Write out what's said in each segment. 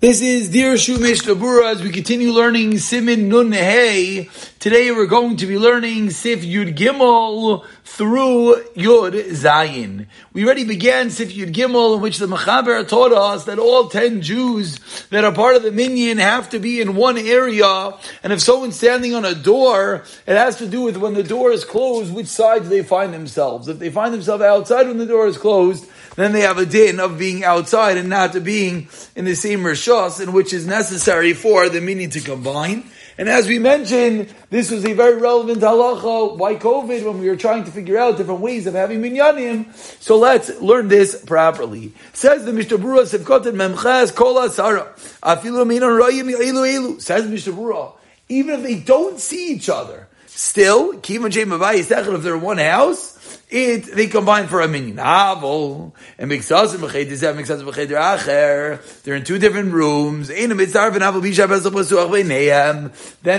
This is Dear Shumish Labura as we continue learning Simin Nun Hey. Today we're going to be learning Sif Yud Gimel through Yud Zayin. We already began Sif Yud Gimel in which the Mechaber taught us that all ten Jews that are part of the minyan have to be in one area and if someone's standing on a door, it has to do with when the door is closed, which side do they find themselves. If they find themselves outside when the door is closed, then they have a din of being outside and not being in the same rishos, in which is necessary for the meaning to combine. And as we mentioned, this was a very relevant halacha. Why COVID? When we were trying to figure out different ways of having minyanim. So let's learn this properly. Says the Mishnah Berurah Sefkotet Memchaz Kol Asara Afilu Minon Royim Elu Elu. Says Mishnah Berurah, even if they don't see each other, still Kivan Shem If they're in one house it they combine for a mini novel and mechedis and mixas mecheder acher. They're in two different rooms. Then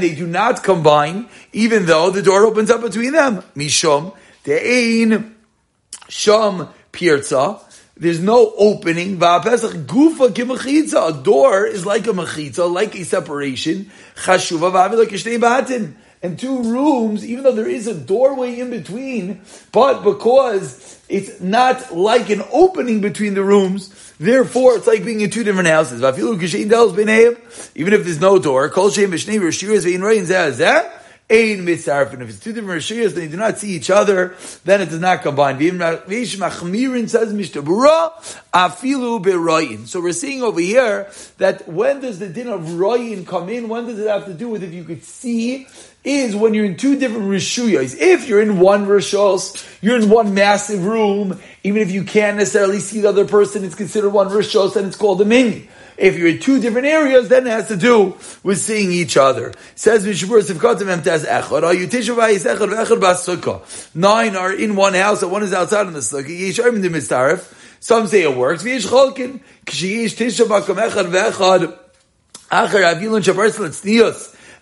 they do not combine, even though the door opens up between them. Mishom de'ein shom pirza. There's no opening. gufa A door is like a mechitza, like a separation. Chashuva and two rooms, even though there is a doorway in between, but because it's not like an opening between the rooms, therefore it's like being in two different houses. Even if there's no door, Ein and if it's two different rishiyas, then they do not see each other, then it does not combine. V'yish says Mishnah Berurah, afilu beroyin. So we're seeing over here that when does the din of royin come in? When does it have to do with if you could see? Is when you're in two different rishuyas. If you're in one rishos, you're in one massive room, even if you can't necessarily see the other person, it's considered one rishos, and it's called a mini. If you're in two different areas, then it has to do with seeing each other. Says Nine are in one house and one is outside in the Sukkah. Some say it works.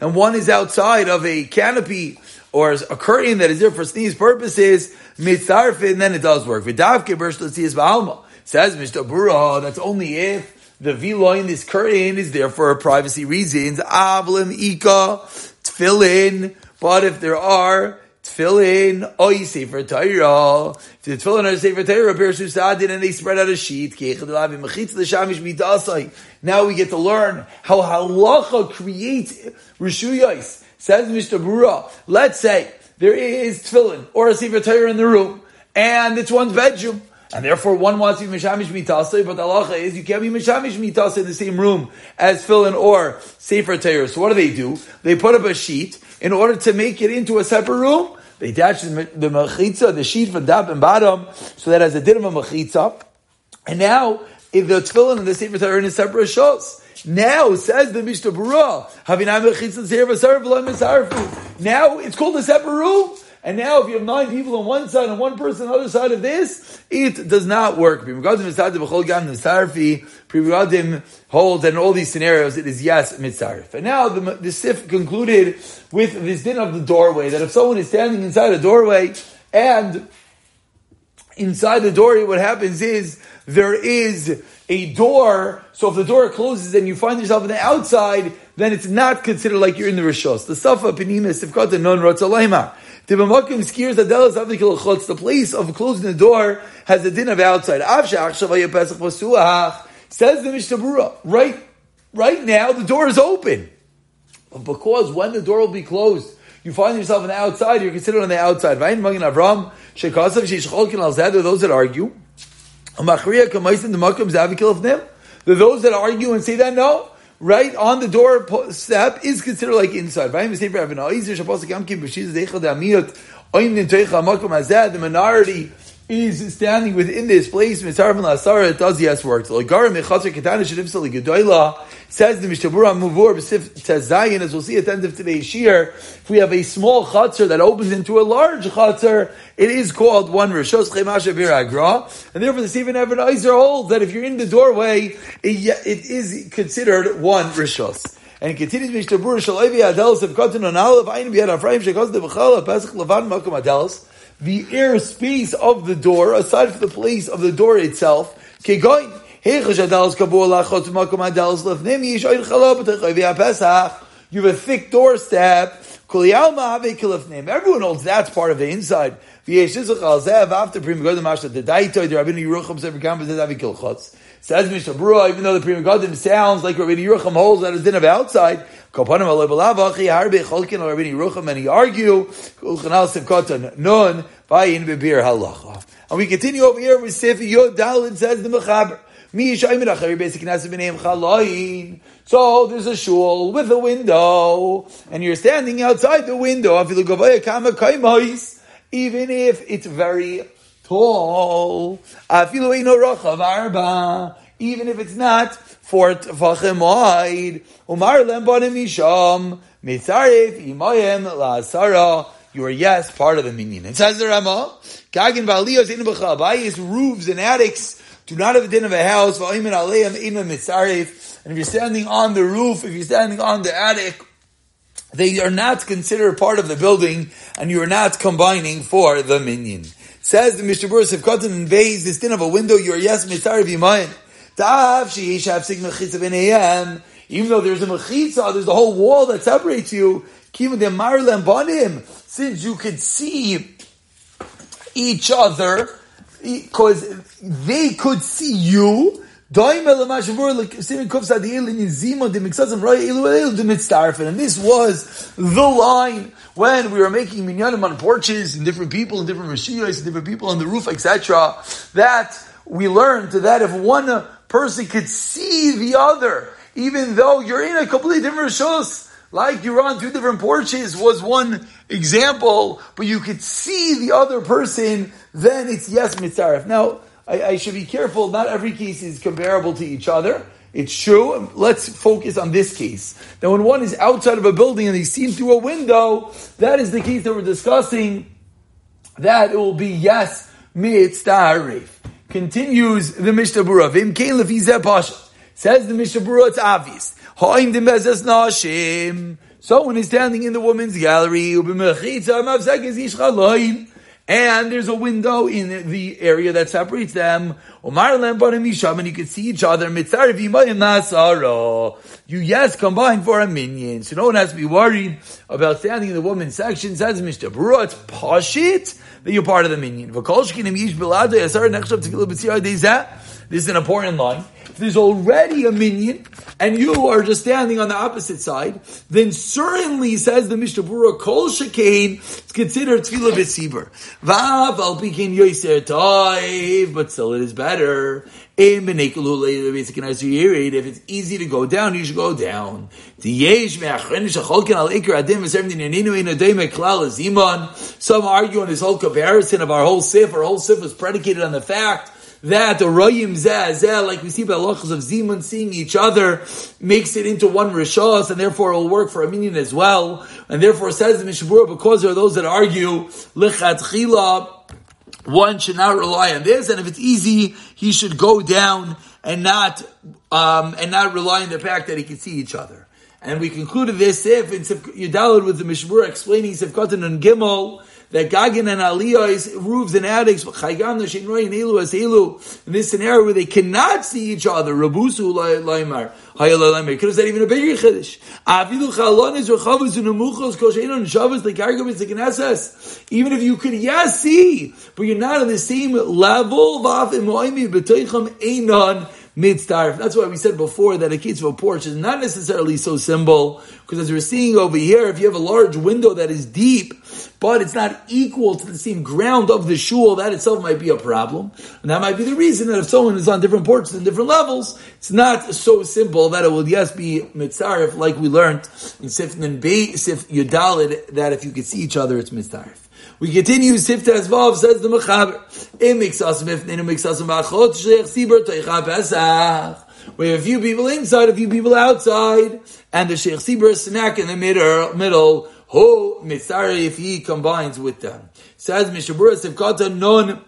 And one is outside of a canopy or a curtain that is there for sneeze purposes, and then it does work. V'davke burst l'tzias ba'alma. Says that's only if the in this curtain, is there for privacy reasons. Avlim, Ika, Tfilin. But if there are tefillin, oy sefer Torah, the tefillin are sefer Torah, Persu Sadin, and they spread out a sheet, now we get to learn how halacha creates rishuyos. Says Mishnah Berurah, let's say there is tefillin or a sefer Torah in the room, and it's one's bedroom. And therefore, one wants to be mishamish mitase, but the halacha is you can't be mishamish mitase in the same room as Philin or Sefer Torah. So what do they do? They put up a sheet in order to make it into a separate room. They attach the, the mechitza, the sheet from top and bottom, so that has a din of a mechitza. And now, if the tefillin and the Sefer Torah are in a separate shows. Now, says the Mishnah Berurah, now it's called a separate room. And now, if you have nine people on one side and one person on the other side of this, it does not work. Pri Megadim holds that in all these scenarios it is yes mitzarif. And now the, the Sif concluded with this din of the doorway that if someone is standing inside a doorway and inside the doorway, what happens is there is a door. So if the door closes and you find yourself on the outside, then it's not considered like you're in the rishos. The safa got the non rotzalaima. The skiers adelas avdikil chutz. The place of closing the door has a din of outside. Says the Mishnah Right, right now the door is open, because when the door will be closed, you find yourself on the outside. You're considered on the outside. Vayin magin Avram shekasav sheishcholkin al zed. Are those that argue? The those that argue and say that no right on the door step is considered like inside. The minority is standing within this place. It does yes work. Says the Mishnah Berurah Muvur Tazayin, as we'll see at the end of today's shear, if we have a small chutzner that opens into a large chutzner, it is called one Rishos Chemasha and therefore the Stephen Evan holds that if you're in the doorway, it, it is considered one Rishos. And it continues Mishnah Berurah Shalevi Adelos of Kotin on Aleph Ayin Biad Afraim Shekos de Pesach Levan Makom Adelos the air space of the door, aside from the place of the door itself, You have a thick doorstep. Everyone knows that's part of the inside. After Says Mishnah Brura, even though the Pri Megadim sounds like Rabbi Yerucham holds that it's din of outside, Kopanim and argue, Halacha. And we continue over here with Sefer Yod Dalin says the Mechaber. So there's a shul with a window, and you're standing outside the window. Even if it's very tall. Even if it's not for tefachim wide. Umar lembanim misham mitzaref imayim la'asara. You are yes part of the minyan. It says the Rama, Gagin ba'aliyos in b'chabayis roofs and attics do not have a din of a house. V'ayim aleim imam mitzaref. And if you're standing on the roof, if you're standing on the attic, they are not considered part of the building, and you are not combining for the minyan. Says the Mishnah Berurah, if Katan invades this din of a window, you're yes mitzar b'yimayim. Ta'av sheyish have sig mechitza b'neyam. Even though there's a mechitza, there's a whole wall that separates you. Kima de marlem banim. Since you could see each other, because they could see you, and this was the line when we were making minyanim on porches and different people and different rishiyos and different people on the roof, etc. That we learned that if one person could see the other, even though you're in a completely different rishos, like you're on two different porches was one example, but you could see the other person, then it's yes mitzaref. Now, I, I, should be careful. Not every case is comparable to each other. It's true. Let's focus on this case. Now, when one is outside of a building and they see through a window, that is the case that we're discussing. That it will be yes mitzaref. Continues the Mishnah Berurah. Vim kein lefi Says the Mishnah Berurah, it's obvious. So when he's standing in the woman's gallery, and there's a window in the area that separates them. Omar Lembanim and you can see each other. You yes combine for a minion. So no one has to be worried about standing in the woman's section. Says Mishnah Berurah, it's pashit that you're part of the minyan. This is an important line. If there's already a minion and you are just standing on the opposite side, then certainly says the Mishnah Berurah Kol Shekain it's considered Tefillah B'Tzibur. Vav al Yoiser Toiv, but still it is better. If it's easy to go down, you should go down. Some argue on this whole comparison of our whole sif. Our whole sif was predicated on the fact that the royim zeh, like we see by halachas of zimun seeing each other, makes it into one rishos, and therefore it will work for a minyan as well. And therefore says the Mishnah Berurah, because there are those that argue, lichat one should not rely on this, and if it's easy, he should go down and not, um, and not rely on the fact that he can see each other. And we concluded this if in Yudalad with the Mishmur explaining Sefkatan and Gimel, that Gagin and Aliyah is roofs and attics, in this scenario where they cannot see each other, Rabusu Laimar, Hayalaimar, could have said even a bigger Chiddush. Avilu Chalon is Rechavus and Amuchos, Koshenon Shavas, the Gargam is the Knesses. Even if you could, yes, see, but you're not on the same level, Vaf Imoimi, Betoicham Einon, mitzdarf. That's why we said before that a kitzvah porch is not necessarily so simple, because as we're seeing over here, if you have a large window that is deep, but it's not equal to the same ground of the shul, that itself might be a problem. And that might be the reason that if someone is on different porches and different levels, it's not so simple that it will yes be mitzarif, like we learned in Sifnan Beit, Sif Yudalid, that if you could see each other, it's mitzarif. We continue, Sifta Vav says the Mechaber. We have a few people inside, a few people outside, and the Sheikh Sibur snack in the middle, who mitzari if he combines with them. Says Mishnah Berurah Sivkata non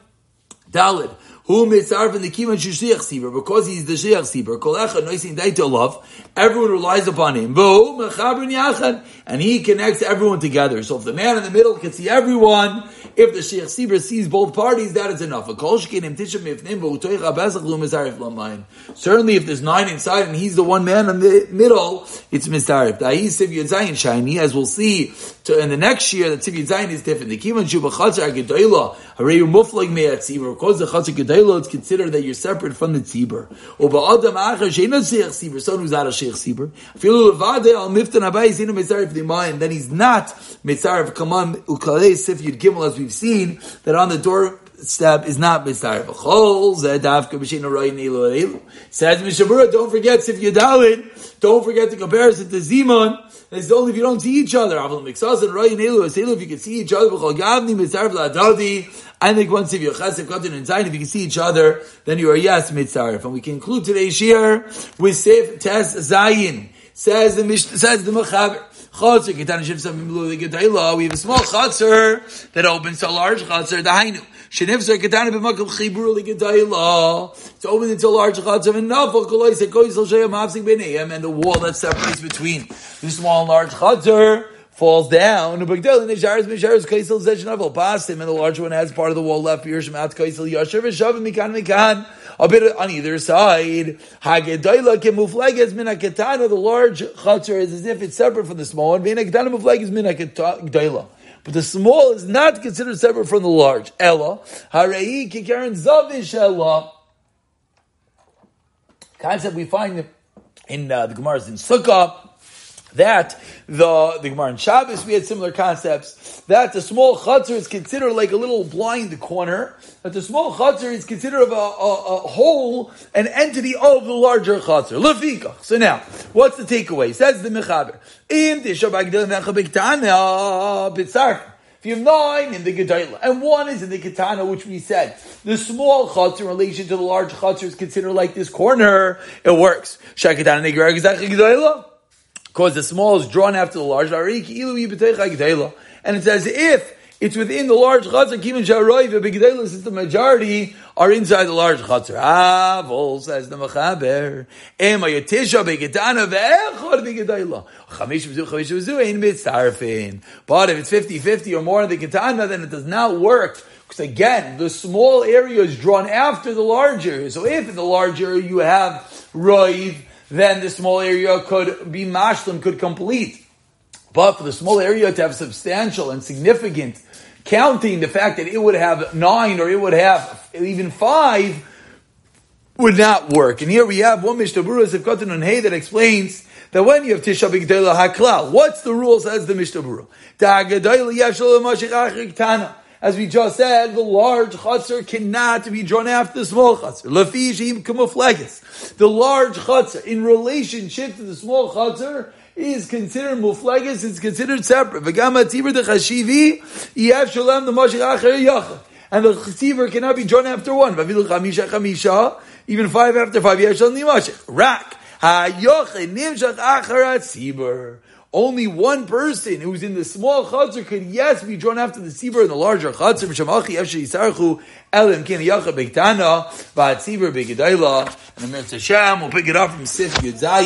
dalid. Who mitzarf in the kiman shishliach sibur because he's the shliach sibur. Kol echad noisin daito love. Everyone relies upon him. Bo mechabrin yachad, and he connects everyone together. So if the man in the middle can see everyone, if the shliach sibur sees both parties, that is enough. Certainly, if there's nine inside and he's the one man in the middle, it's shiny, as we'll see to, in the next year, the Tzivit Zayin is different. The Kiman Shuba Chatzar Harei Muflag Me'at Tzibur, because the Chatzar Gedoyla, it's considered that you're separate from the Tzibur. Uba Adam Acher, Sheina Sheikh Tzibur, someone who's out of Sheikh Tzibur. Filu Levade Al Miftan Abai, Zinu Mitzarif Limayim, then he's not Mitzarif Kaman Ukalei Sif Yud Gimel, as we've seen, that on the door step is not mitzvah b'chol zedavka b'shin aroyin elu elu. Says Mishnah Berurah, don't forget Sif Yadalid, don't forget the comparison to Zimun, it's only if you don't see each other. Aval mixas and if you can see each other. B'chol gavni mitzarv la'adadi. I think once if you're chesed katan and if you can see each other, then you are yes mitzarv. And we conclude today's year with Sif Tes Zayin. Says the Mishnah, says the Samim Lu, we have a small chatzar that opens to a large chatzar, the Hainu. Shenifzer Ketana b'makam chibur ligedayla. It's open into large chatzim and nafal koloi sekoy sel sheyam hafsik and the wall that separates between the small and large chatzim falls down. And the large one has part of the wall left. A bit on either side. The large chutzner is as if it's separate from the small one. But the small is not considered separate from the large. Ella, harei kikaren zavish ella. Concept we find in uh, the Gemara's in Sukkah that the the Gemara in Shabbos we had similar concepts that the small chutzner is considered like a little blind corner. That the small chutzner is considered of a, a, a, whole, an entity of the larger chutzner. Lefika. So now, what's the takeaway? Says the Mechaber. If you have nine in the Gedailah, and one is in the Katana, which we said, the small chutz in relation to the large chutz is considered like this corner, it works. Because the small is drawn after the large. And it's as if it's within the large chatzar, kimin sharoy, the since the majority are inside the large chatzar. Avol, says the mechaber, ema yatisha begedana ve'echor begedayla. Chamish v'zu, chamish v'zu, ein mitzarfin. But if it's 50-50 or more in the ketana, then it does not work. Because again, the small area is drawn after the larger. So if in the larger you have roiv, then the small area could be mashlim, could complete. But for the small area to have substantial and significant counting, the fact that it would have nine or it would have even five would not work. And here we have one Mishnah Berurah Zivkatan and Hay that explains that when you have Tisha B'Gdela HaKlal, what's the rule, says the Mishnah Berurah? As we just said, the large chutzner cannot be drawn after the small chutzner. The large chutzner, in relationship to the small chutzner, is considered muflagus, it's considered separate. V'gama tibur de chashivi, yev shalom the mashich acher. And the tibur cannot be drawn after one. Vavilu chamisha chamisha, even five after five, yev shalom nimashich. Rak, ha-yochad nimshach acher tibur. Only one person who's in the small chutzner could yes be drawn after the tzibur in the larger chutzner. V'shamachi efshe yisarchu elim kin yacha bektana v'atzibur begedayla. And the Mitzvah Hashem will pick it up from Sif Yudzayim.